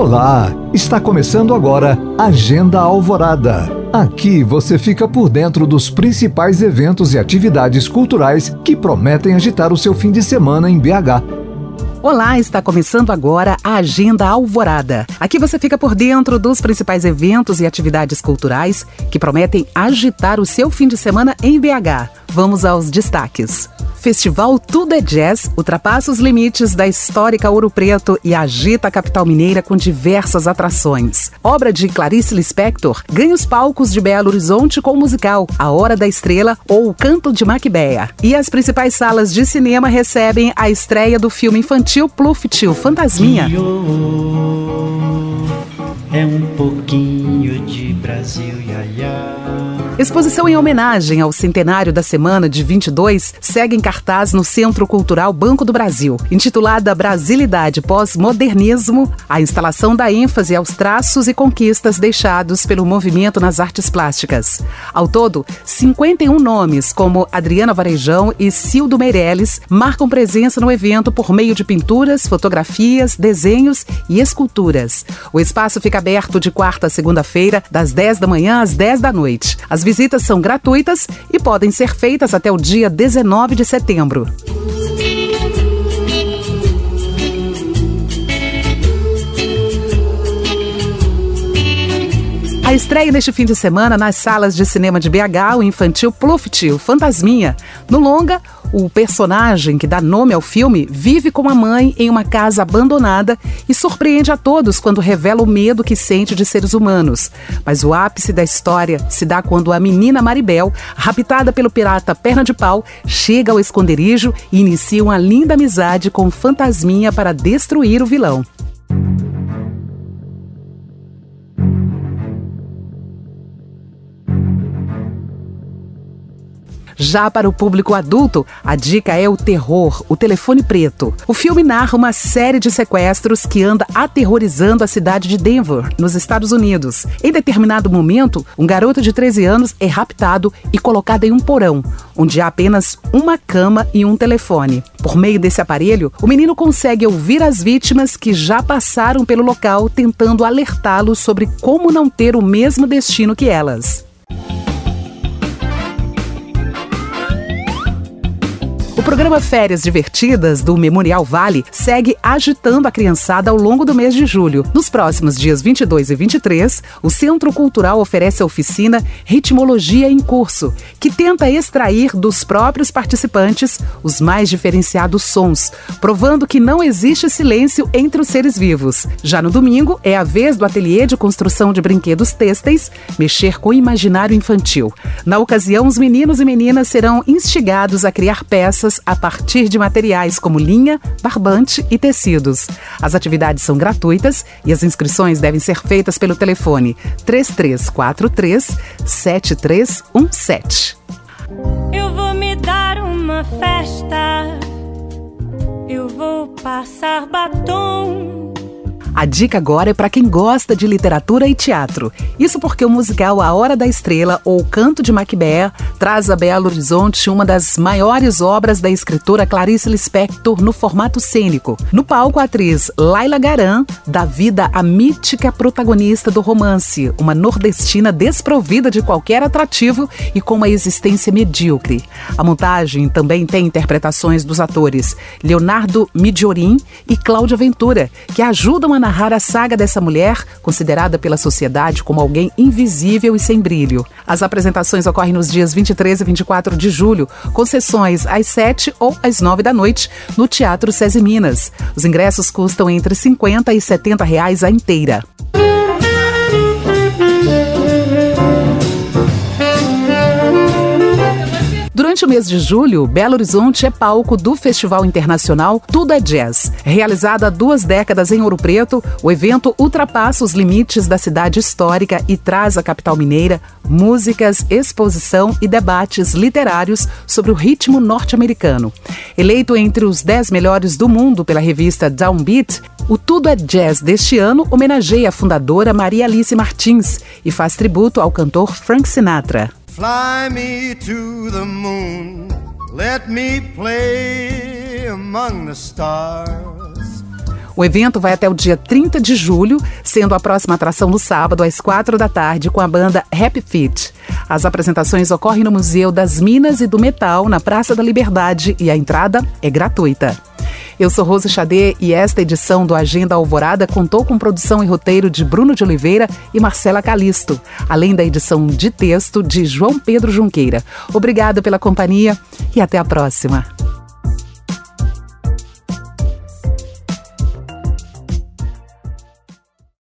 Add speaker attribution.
Speaker 1: Olá, está começando agora Agenda Alvorada. Aqui você fica por dentro dos principais eventos e atividades culturais que prometem agitar o seu fim de semana em BH.
Speaker 2: Olá, está começando agora a Agenda Alvorada. Aqui você fica por dentro dos principais eventos e atividades culturais que prometem agitar o seu fim de semana em BH. Vamos aos destaques. Festival Tudo é Jazz ultrapassa os limites da histórica Ouro Preto e agita a capital mineira com diversas atrações. Obra de Clarice Lispector ganha os palcos de Belo Horizonte com o musical A Hora da Estrela ou O Canto de Macbea. E as principais salas de cinema recebem a estreia do filme infantil Pluftil Fantasminha.
Speaker 3: É um pouquinho de Brasil, ia, ia.
Speaker 2: Exposição em homenagem ao centenário da semana de 22 segue em cartaz no Centro Cultural Banco do Brasil. Intitulada Brasilidade Pós-Modernismo, a instalação dá ênfase aos traços e conquistas deixados pelo movimento nas artes plásticas. Ao todo, 51 nomes, como Adriana Varejão e Cildo Meirelles, marcam presença no evento por meio de pinturas, fotografias, desenhos e esculturas. O espaço fica aberto de quarta a segunda-feira, das 10 da manhã às 10 da noite. As visitas são gratuitas e podem ser feitas até o dia 19 de setembro. A estreia neste fim de semana nas salas de cinema de BH, o infantil Pluftil Fantasminha. No longa, o personagem que dá nome ao filme vive com a mãe em uma casa abandonada e surpreende a todos quando revela o medo que sente de seres humanos. Mas o ápice da história se dá quando a menina Maribel, raptada pelo pirata Perna de Pau, chega ao esconderijo e inicia uma linda amizade com Fantasminha para destruir o vilão. Já para o público adulto, a dica é o terror, o telefone preto. O filme narra uma série de sequestros que anda aterrorizando a cidade de Denver, nos Estados Unidos. Em determinado momento, um garoto de 13 anos é raptado e colocado em um porão, onde há apenas uma cama e um telefone. Por meio desse aparelho, o menino consegue ouvir as vítimas que já passaram pelo local, tentando alertá-los sobre como não ter o mesmo destino que elas. O programa Férias Divertidas do Memorial Vale segue agitando a criançada ao longo do mês de julho. Nos próximos dias 22 e 23, o Centro Cultural oferece a oficina Ritmologia em Curso, que tenta extrair dos próprios participantes os mais diferenciados sons, provando que não existe silêncio entre os seres vivos. Já no domingo, é a vez do ateliê de construção de brinquedos têxteis mexer com o imaginário infantil. Na ocasião, os meninos e meninas serão instigados a criar peças a partir de materiais como linha, barbante e tecidos. As atividades são gratuitas e as inscrições devem ser feitas pelo telefone 3343 7317.
Speaker 4: Eu vou me dar uma festa. Eu vou passar batom
Speaker 2: a dica agora é para quem gosta de literatura e teatro. Isso porque o musical A Hora da Estrela ou Canto de Macbeth traz a Belo Horizonte uma das maiores obras da escritora Clarice Lispector no formato cênico. No palco, a atriz Laila Garan dá vida à mítica protagonista do romance, uma nordestina desprovida de qualquer atrativo e com uma existência medíocre. A montagem também tem interpretações dos atores Leonardo Midiorin e Cláudia Ventura, que ajudam a narrar a saga dessa mulher, considerada pela sociedade como alguém invisível e sem brilho. As apresentações ocorrem nos dias 23 e 24 de julho, com sessões às 7 ou às 9 da noite, no Teatro SESI Minas. Os ingressos custam entre 50 e 70 reais a inteira. Mês de julho, Belo Horizonte é palco do Festival Internacional Tudo é Jazz. Realizado há duas décadas em Ouro Preto, o evento ultrapassa os limites da cidade histórica e traz à capital mineira músicas, exposição e debates literários sobre o ritmo norte-americano. Eleito entre os dez melhores do mundo pela revista Downbeat, o Tudo é Jazz deste ano homenageia a fundadora Maria Alice Martins e faz tributo ao cantor Frank Sinatra.
Speaker 5: Fly me to the moon, let me play among the stars.
Speaker 2: O evento vai até o dia 30 de julho, sendo a próxima atração no sábado, às quatro da tarde, com a banda Happy Fit. As apresentações ocorrem no Museu das Minas e do Metal, na Praça da Liberdade, e a entrada é gratuita. Eu sou Rose Xadê e esta edição do Agenda Alvorada contou com produção e roteiro de Bruno de Oliveira e Marcela Calisto, além da edição de texto de João Pedro Junqueira. Obrigada pela companhia e até a próxima.